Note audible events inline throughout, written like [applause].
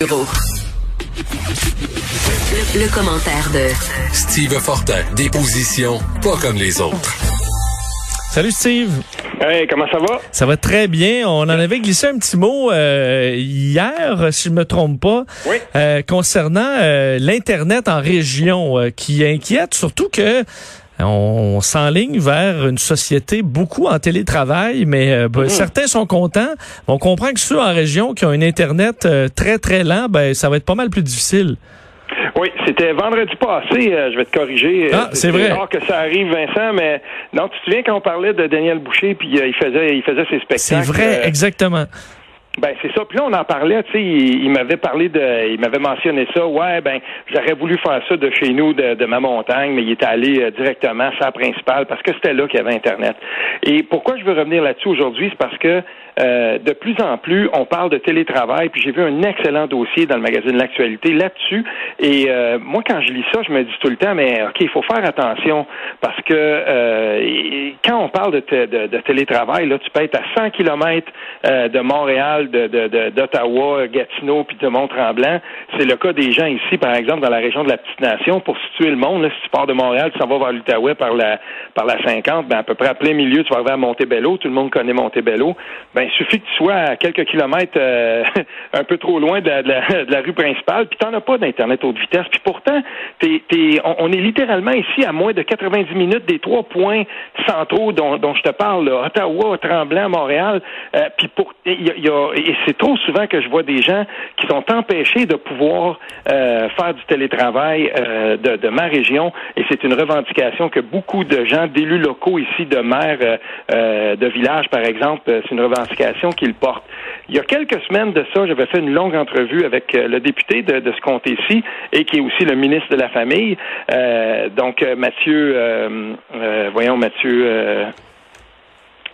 Le, commentaire de Steve Fortin, des positions pas comme les autres. Salut Steve. Hey, comment ça va? Ça va très bien. On en avait glissé un petit mot euh, hier, si je me trompe pas, Oui. euh, concernant euh, l'internet en région, euh, qui inquiète surtout que on s'enligne vers une société beaucoup en télétravail, mais euh, ben, certains sont contents. On comprend que ceux en région qui ont un internet euh, très très lent, ben ça va être pas mal plus difficile. Oui, c'était vendredi passé, euh, je vais te corriger. Ah, c'est vrai. rare que ça arrive, Vincent, mais non, tu te souviens quand on parlait de Daniel Boucher, puis il faisait il faisait ses spectacles. C'est vrai, exactement. Ben c'est ça. Puis là on en parlait, tu sais, il, m'avait parlé de, il m'avait mentionné ça. Ouais, ben j'aurais voulu faire ça de chez nous, de, de ma montagne, mais il était allé euh, directement la principale parce que c'était là qu'il y avait Internet. Et pourquoi je veux revenir là-dessus aujourd'hui, c'est parce que euh, de plus en plus, on parle de télétravail, puis j'ai vu un excellent dossier dans le magazine L'Actualité là-dessus. Et euh, moi, quand je lis ça, je me dis tout le temps, mais OK, il faut faire attention parce que euh, quand on parle de, de- de télétravail, là, tu peux être à 100 kilomètres euh, de Montréal, de- de- d'Ottawa, Gatineau, puis de Mont-Tremblant. C'est le cas des gens ici, par exemple, dans la région de la Petite-Nation. Pour situer le monde, si tu pars de Montréal, tu s'en vas vers l'Outaouais par la, par la 50, ben, à peu près à plein milieu, tu vas arriver à Montebello. Tout le monde connaît Montebello. Ben, il suffit que tu sois à quelques kilomètres euh, [laughs] un peu trop loin de la, rue principale, puis t'en as pas d'Internet haute vitesse. Puis pourtant, t'es, on, est littéralement ici à moins de 90 minutes des trois points centraux dont, dont je te parle, Ottawa, Tremblant, Montréal. Euh, puis pour, il y a- et c'est trop souvent que je vois des gens qui sont empêchés de pouvoir euh, faire du télétravail euh, de, de ma région. Et c'est une revendication que beaucoup de gens, d'élus locaux ici, de maires euh, euh, de villages, par exemple, euh, c'est une revendication qu'ils portent. Il y a quelques semaines de ça, j'avais fait une longue entrevue avec euh, le député de, de ce comté-ci et qui est aussi le ministre de la Famille. Donc, Mathieu, voyons, Mathieu...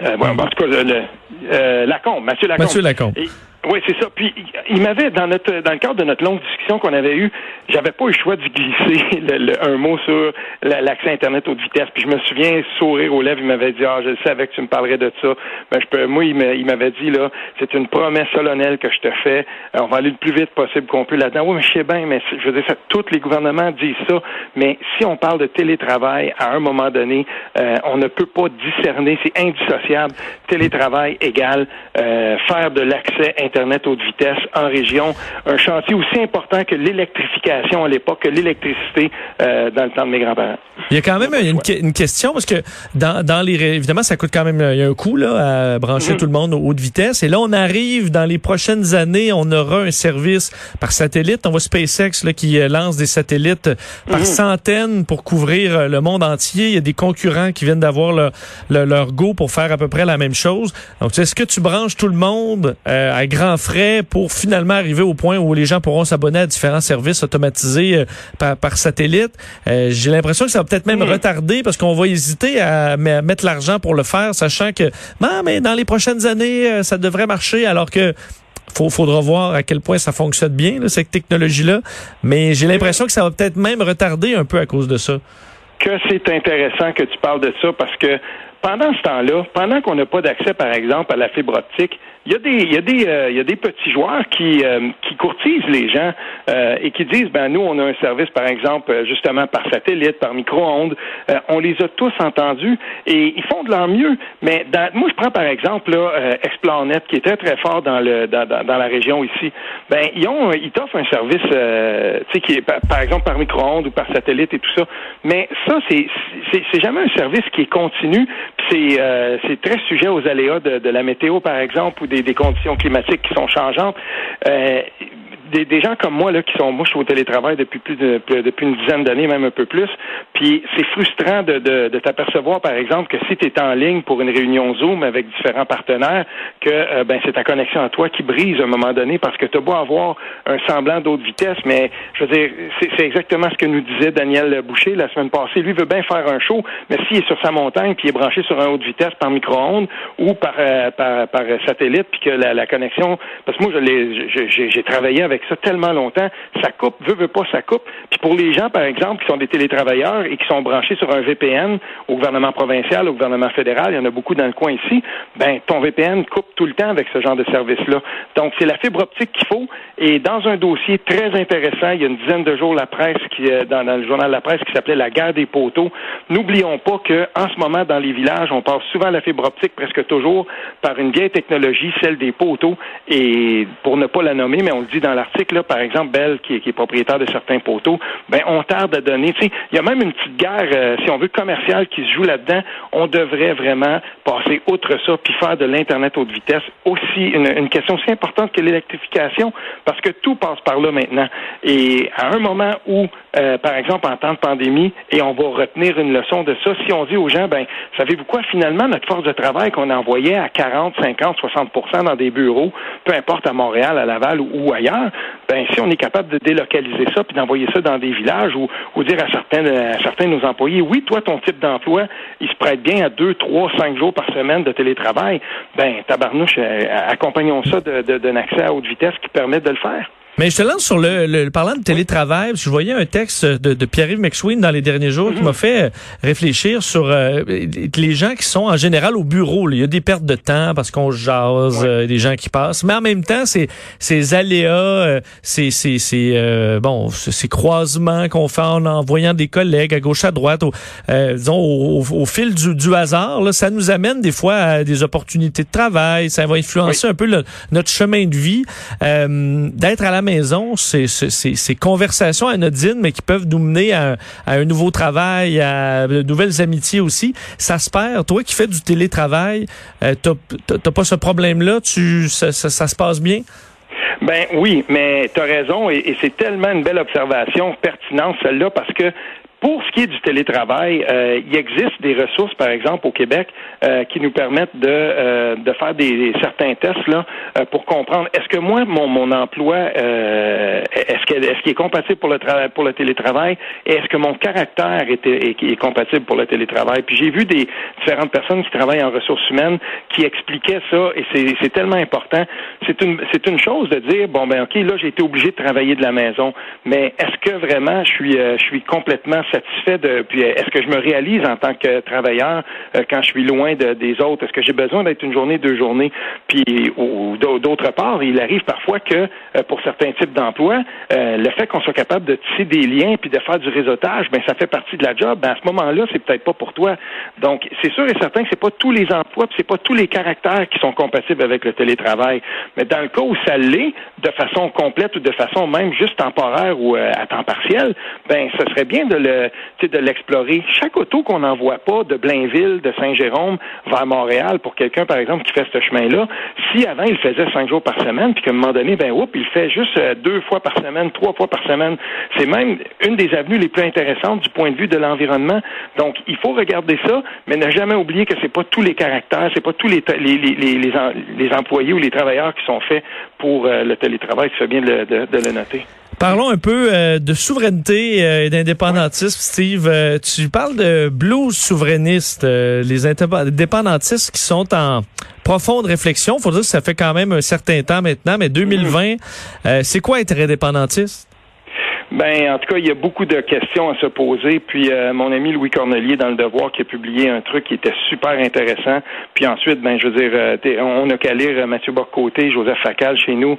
Euh, bon, en tout cas, le, le- euh, Lacombe, Mathieu Lacombe. Mathieu Lacombe. Et- oui, c'est ça. Puis il- m'avait dans notre dans le cadre de notre longue discussion qu'on avait eue, j'avais pas eu le choix de glisser [laughs] le- le- un mot sur la- l'accès internet haute vitesse. Puis je me souviens sourire aux lèvres, il m'avait dit ah je savais que tu me parlerais de ça. Ben je peux, moi il m'a- il m'avait dit là c'est une promesse solennelle que je te fais. Euh, on va aller le plus vite possible qu'on peut là-dedans. Oui mais je sais bien, mais je veux dire ça, tous les gouvernements disent ça. Mais si on parle de télétravail à un moment donné, euh, on ne peut pas discerner, c'est indissociable. Télétravail égale euh, faire de l'accès Internet haute vitesse en région, un chantier aussi important que l'électrification à l'époque, que l'électricité euh, dans le temps de mes grands-parents. Il y a quand même une, que- une question parce que dans, dans les évidemment ça coûte quand même il y a un coût là à brancher Mhm. tout le monde au haute vitesse et là on arrive dans les prochaines années on aura un service par satellite on voit SpaceX là, qui euh, lance des satellites par Mhm. centaines pour couvrir euh, le monde entier il y a des concurrents qui viennent d'avoir leur, go pour faire à peu près la même chose donc est-ce que tu branches tout le monde euh, à grands frais pour finalement arriver au point où les gens pourront s'abonner à différents services automatisés euh, par, par satellite Euh, j'ai l'impression que ça va peut-être même retarder parce qu'on va hésiter à, mettre l'argent pour le faire, sachant que non, mais dans les prochaines années, euh, ça devrait marcher, alors que faut, faudra voir à quel point ça fonctionne bien, là, cette technologie-là. Mais j'ai l'impression que ça va peut-être même retarder un peu à cause de ça. que c'est intéressant que tu parles de ça parce que pendant ce temps-là, pendant qu'on n'a pas d'accès, par exemple, à la fibre optique, il euh, y a des petits joueurs qui, euh, courtisent les gens euh, et qui disent, ben nous, on a un service, par exemple, justement par satellite, par micro-ondes. On les a tous entendus et ils font de leur mieux. Mais moi, je prends par exemple là, Explanet, qui est très très fort dans la région ici. Ben ils ont, t'offrent un service, qui est par, exemple par micro-ondes ou par satellite et tout ça. Mais ça, c'est c'est jamais un service qui est continu. C'est très sujet aux aléas de, de la météo, par exemple, ou des, des conditions climatiques qui sont changeantes. Euh, des, gens comme moi là qui sont moi je suis au télétravail depuis plus de depuis une dizaine d'années même un peu plus. Puis c'est frustrant de, de, de t'apercevoir par exemple que si tu es en ligne pour une réunion Zoom avec différents partenaires que euh, ben c'est ta connexion à toi qui brise à un moment donné parce que tu as beau avoir un semblant d'autre vitesse mais je veux dire c'est exactement ce que nous disait Daniel Boucher la semaine passée. Lui veut bien faire un show mais s'il est sur sa montagne puis il est branché sur un haute vitesse par micro-ondes ou par, euh, par par satellite puis que la, la connexion parce que moi je j'ai travaillé avec avec ça tellement longtemps. Ça coupe, veut, veut pas, ça coupe. Puis pour les gens, par exemple, qui sont des télétravailleurs et qui sont branchés sur un VPN au gouvernement provincial, au gouvernement fédéral, il y en a beaucoup dans le coin ici, ben ton VPN coupe tout le temps avec ce genre de service-là. Donc c'est la fibre optique qu'il faut. Et dans un dossier très intéressant, il y a une dizaine de jours, la presse qui, euh, dans, le journal de la presse qui s'appelait La guerre des poteaux. N'oublions pas que en ce moment, dans les villages, on passe souvent la fibre optique presque toujours par une vieille technologie, celle des poteaux. Et pour ne pas la nommer, mais on le dit dans par exemple, Bell, qui est, propriétaire de certains poteaux, ben on tarde à donner. Tu sais, il y a même une petite guerre, euh, si on veut, commerciale qui se joue là-dedans. On devrait vraiment passer outre ça, puis faire de l'internet haute vitesse aussi une, question aussi importante que l'électrification, parce que tout passe par là maintenant. Et à un moment où, euh, par exemple, en temps de pandémie, et on va retenir une leçon de ça, si on dit aux gens, ben, savez-vous quoi, finalement, notre force de travail qu'on envoyait à 40, 50, 60% dans des bureaux, peu importe à Montréal, à Laval ou, ailleurs, ben, si on est capable de délocaliser ça puis d'envoyer ça dans des villages ou, dire à certains, à certains de nos employés, oui, toi, ton type d'emploi, il se prête bien à deux, trois, cinq jours par semaine de télétravail, ben, tabarnouche, euh, accompagnons ça d'un accès à haute vitesse qui permet de le faire. Mais je te lance sur le, le parlant de télétravail. Je voyais un texte de, de Pierre-Yves McSween dans les derniers jours qui m'a mhm. fait euh, réfléchir sur euh, les gens qui sont en général au bureau. Il y a des pertes de temps parce qu'on jase, euh, des gens qui passent. Mais en même temps, c'est ces aléas, ces, ces, ces bon, ces croisements qu'on fait en envoyant des collègues à gauche à droite, au, disons au, au, fil du, du hasard, là, ça nous amène des fois à des opportunités de travail. Ça va influencer un peu notre chemin de vie. D'être à la maison, ces, ces, conversations anodines, mais qui peuvent nous mener à, un nouveau travail, à de nouvelles amitiés aussi, ça se perd. Toi qui fais du télétravail, euh, t'as pas ce problème-là, tu ça, se passe bien? Ben oui, mais tu as raison et c'est tellement une belle observation pertinente celle-là parce que pour ce qui est du télétravail, euh, il existe des ressources, par exemple, au Québec, euh, qui nous permettent de, euh, de faire des, certains tests là pour comprendre est-ce que moi mon, mon emploi est-ce qu'il est, est, est compatible pour le travail pour le télétravail? Et est-ce que mon caractère est, est, compatible pour le télétravail? Puis j'ai vu des différentes personnes qui travaillent en ressources humaines qui expliquaient ça et c'est tellement important. C'est une c'est une chose de dire bon ben ok là j'ai été obligé de travailler de la maison, mais est-ce que vraiment je suis je suis complètement satisfait de. Puis est-ce que je me réalise en tant que travailleur euh, quand je suis loin de, des autres? Est-ce que j'ai besoin d'être une journée, deux journées? Puis ou, d'autre part, il arrive parfois que euh, pour certains types d'emplois, euh, le fait qu'on soit capable de tisser des liens puis de faire du réseautage, ben ça fait partie de la job. Ben à ce moment-là, c'est peut-être pas pour toi. Donc c'est sûr et certain que c'est pas tous les emplois, puis c'est pas tous les caractères qui sont compatibles avec le télétravail. Mais dans le cas où ça l'est, de façon complète ou de façon même juste temporaire ou à temps partiel, ben ce serait bien de le de l'explorer. Chaque auto qu'on n'envoie pas de Blainville, de Saint-Jérôme vers Montréal pour quelqu'un, par exemple, qui fait ce chemin-là, si avant il faisait cinq jours par semaine, puis qu'à un moment donné, ben il fait juste euh, deux fois par semaine, trois fois par semaine, c'est même une des avenues les plus intéressantes du point de vue de l'environnement. Donc, il faut regarder ça, mais ne jamais oublier que c'est pas tous les caractères, c'est pas tous les, employés ou les travailleurs qui sont faits pour euh, le télétravail. C'est bien de le noter. Parlons un peu euh, de souveraineté euh, et d'indépendantisme, Steve. Euh, tu parles de blues souverainistes, les indépendantistes qui sont en profonde réflexion. Faut dire que ça fait quand même un certain temps maintenant, mais 2020, c'est quoi être indépendantiste? Ben, en tout cas, il y a beaucoup de questions à se poser. Puis euh, mon ami Louis Cornelier dans le Devoir qui a publié un truc qui était super intéressant. Puis ensuite, ben, je veux dire, euh, on a qu'à lire euh, Mathieu Borcoté, Joseph Facal chez nous,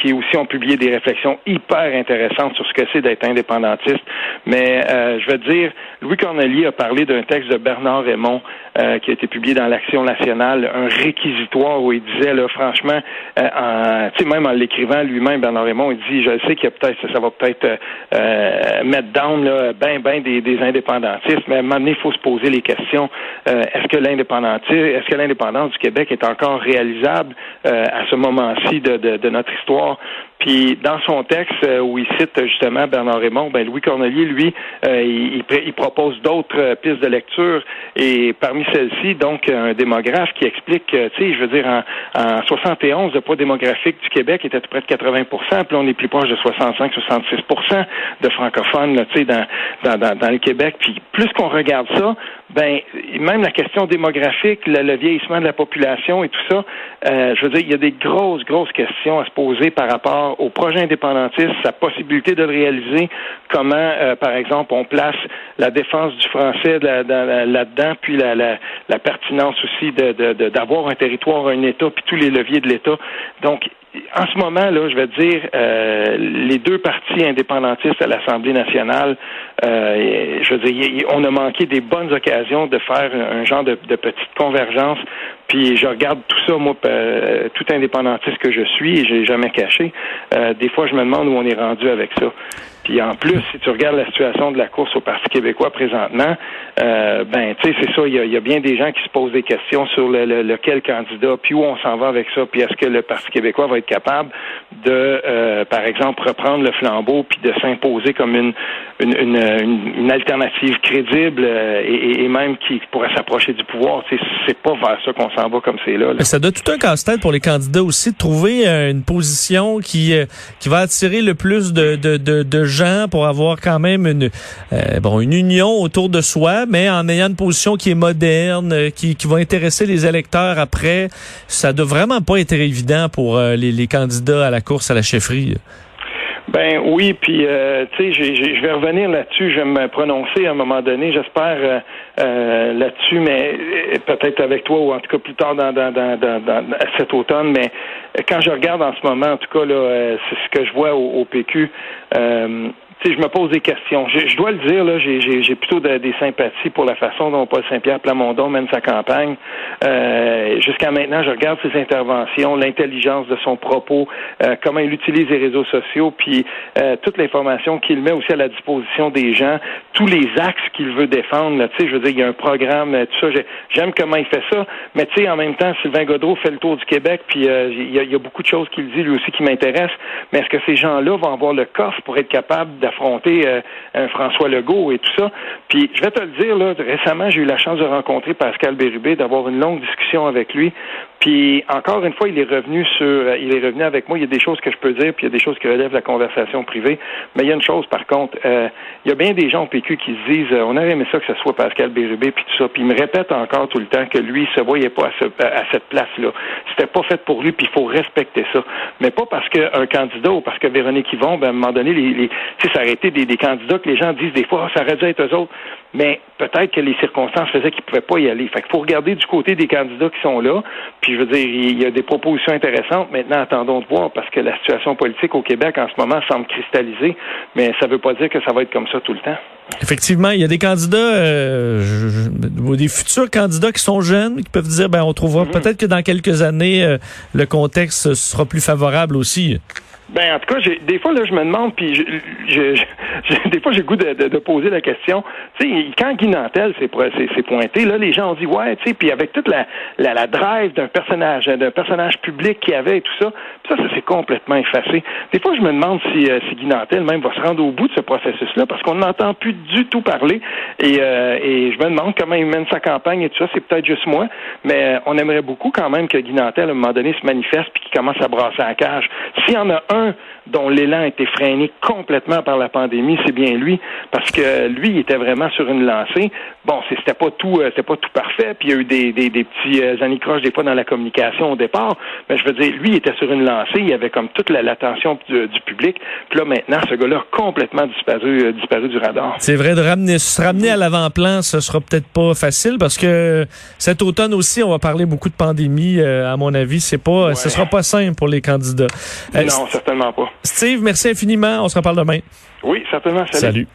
qui aussi ont publié des réflexions hyper intéressantes sur ce que c'est d'être indépendantiste. Mais je veux dire, Louis Cornelier a parlé d'un texte de Bernard Raymond qui a été publié dans l'Action nationale, un réquisitoire où il disait, là, franchement, euh, tu sais, même en l'écrivant lui-même, Bernard Raymond, il dit, je sais qu'il y a peut-être, ça va peut-être euh, mettre down là, ben ben des, indépendantistes, mais à un moment donné, il faut se poser les questions. Euh, est-ce que l'indépendantisme, est-ce que l'indépendance du Québec est encore réalisable euh, à ce moment-ci de, notre histoire? Puis dans son texte euh, où il cite justement Bernard Raymond, ben Louis Cornelier, lui, euh, il, il, propose d'autres euh, pistes de lecture et parmi celles-ci, donc un démographe qui explique, tu sais, je veux dire, en, en 71, le poids démographique du Québec était à près de 80% puis on est plus proche de 65-66% de francophones, tu sais, dans, dans, le Québec. Puis plus qu'on regarde ça, ben même la question démographique, le, vieillissement de la population et tout ça, euh, je veux dire, il y a des grosses, grosses questions à se poser par rapport au projet indépendantiste, sa possibilité de le réaliser, comment, euh, par exemple, on place la défense du français là-dedans, puis la, pertinence aussi d'avoir un territoire, un État, puis tous les leviers de l'État. Donc, en ce moment, là, je vais dire, euh, les deux partis indépendantistes à l'Assemblée nationale, euh, je veux dire, on a manqué des bonnes occasions de faire un genre de, de petite convergence. Puis je regarde tout ça, moi, euh, tout indépendantiste que je suis, et j'ai jamais caché. Des fois, je me demande où on est rendu avec ça. Puis en plus, si tu regardes la situation de la course au Parti québécois présentement, euh, ben tu sais, c'est ça, il y, a, bien des gens qui se posent des questions sur le, lequel candidat, puis où on s'en va avec ça, puis est-ce que le Parti québécois va être capable de, euh, par exemple, reprendre le flambeau, puis de s'imposer comme une une, une, une, alternative crédible euh, et, et, même qui pourrait s'approcher du pouvoir. C'est pas vers ça qu'on s'en va comme c'est là, Ça doit tout un casse-tête pour les candidats aussi de trouver une position qui qui va attirer le plus de, de, de, de gens pour avoir quand même une euh, bon une union autour de soi, mais en ayant une position qui est moderne, euh, qui, qui va intéresser les électeurs après. Ça doit vraiment pas être évident pour euh, les, les candidats à la course à la chefferie. Ben oui, puis euh, tu sais, je vais revenir là-dessus, je vais me prononcer à un moment donné, j'espère euh, là-dessus, mais peut-être avec toi ou en tout cas plus tard dans, dans, dans, dans, cet automne. Mais quand je regarde en ce moment, en tout cas là, c'est ce que je vois au, au PQ. Je me pose des questions. Je, dois le dire, là, j'ai plutôt des sympathies pour la façon dont Paul Saint-Pierre Plamondon mène sa campagne. Euh, Jusqu'à maintenant, je regarde ses interventions, l'intelligence de son propos, euh, comment il utilise les réseaux sociaux, puis euh, toute l'information qu'il met aussi à la disposition des gens, tous les axes qu'il veut défendre. Là, je veux dire, il y a un programme, tout ça. J'aime comment il fait ça, mais tu sais, en même temps, Sylvain Godreau fait le tour du Québec, puis euh, il y, a beaucoup de choses qu'il dit lui aussi qui m'intéressent. Mais est-ce que ces gens-là vont avoir le coffre pour être capables euh, François Legault et tout ça. Puis je vais te le dire, récemment, j'ai eu la chance de rencontrer Pascal Bérubé, d'avoir une longue discussion avec lui. Puis encore une fois, il est revenu sur, euh, il est revenu avec moi. Il y a des choses que je peux dire, puis il y a des choses qui relèvent de la conversation privée. Mais il y a une chose, par contre, euh, il y a bien des gens au PQ qui se disent, on aurait aimé ça que ce soit Pascal Bérubé, puis tout ça. Puis il me répète encore tout le temps que lui, il se voyait pas à, cette place-là. C'était pas fait pour lui, puis il faut respecter ça. Mais pas parce qu'un candidat ou parce que Véronique Yvon, ben, à un moment donné, les, les ça aurait été des, candidats que les gens disent des fois, ah, ça aurait dû être eux autres. Mais peut-être que les circonstances faisaient qu'ils pouvaient pas y aller. Fait qu'il faut regarder du côté des candidats qui sont là. Puis je veux dire, il y a des propositions intéressantes. Maintenant, attendons de voir parce que la situation politique au Québec en ce moment semble cristalliser, mais ça ne veut pas dire que ça va être comme ça tout le temps. Effectivement, il y a des candidats, euh, des futurs candidats qui sont jeunes, qui peuvent dire, ben, on trouvera mhm. peut-être que dans quelques années, euh, le contexte sera plus favorable aussi. Ben en tout cas, des fois là, je me demande, puis je, des fois j'ai le goût de, de, poser la question. Tu sais, quand Guy Nantel s'est pointé, là, les gens ont dit ouais, tu sais, puis avec toute la la, la drive d'un personnage, d'un personnage public qui avait et tout ça, ça, ça s'est complètement effacé. Des fois, je me demande si, euh, si Guy Nantel même va se rendre au bout de ce processus-là, parce qu'on n'entend plus du tout parler. Et, euh, et je me demande comment il mène sa campagne et tout ça. C'est peut-être juste moi, mais on aimerait beaucoup quand même que Guy Nantel, à un moment donné, se manifeste puis qu'il commence à brasser la cage. S'il y en a un dont l'élan a été freiné complètement par la pandémie, c'est bien lui, parce que lui, il était vraiment sur une lancée. Bon, c'était pas tout, euh, c'était pas tout parfait, puis il y a eu des, des, des petits euh, anicroches des fois dans la communication au départ, mais je veux dire, lui, il était sur une lancée, il avait comme toute l'attention du, public, puis là maintenant, ce gars-là a complètement disparu, euh, disparu du radar. C'est vrai de ramener, se ramener à l'avant-plan, ce sera peut-être pas facile, parce que cet automne aussi, on va parler beaucoup de pandémie. à mon avis, c'est pas, ce sera pas simple pour les candidats. non, certainement pas. Steve, merci infiniment. On se reparle demain. Oui, certainement. Salut.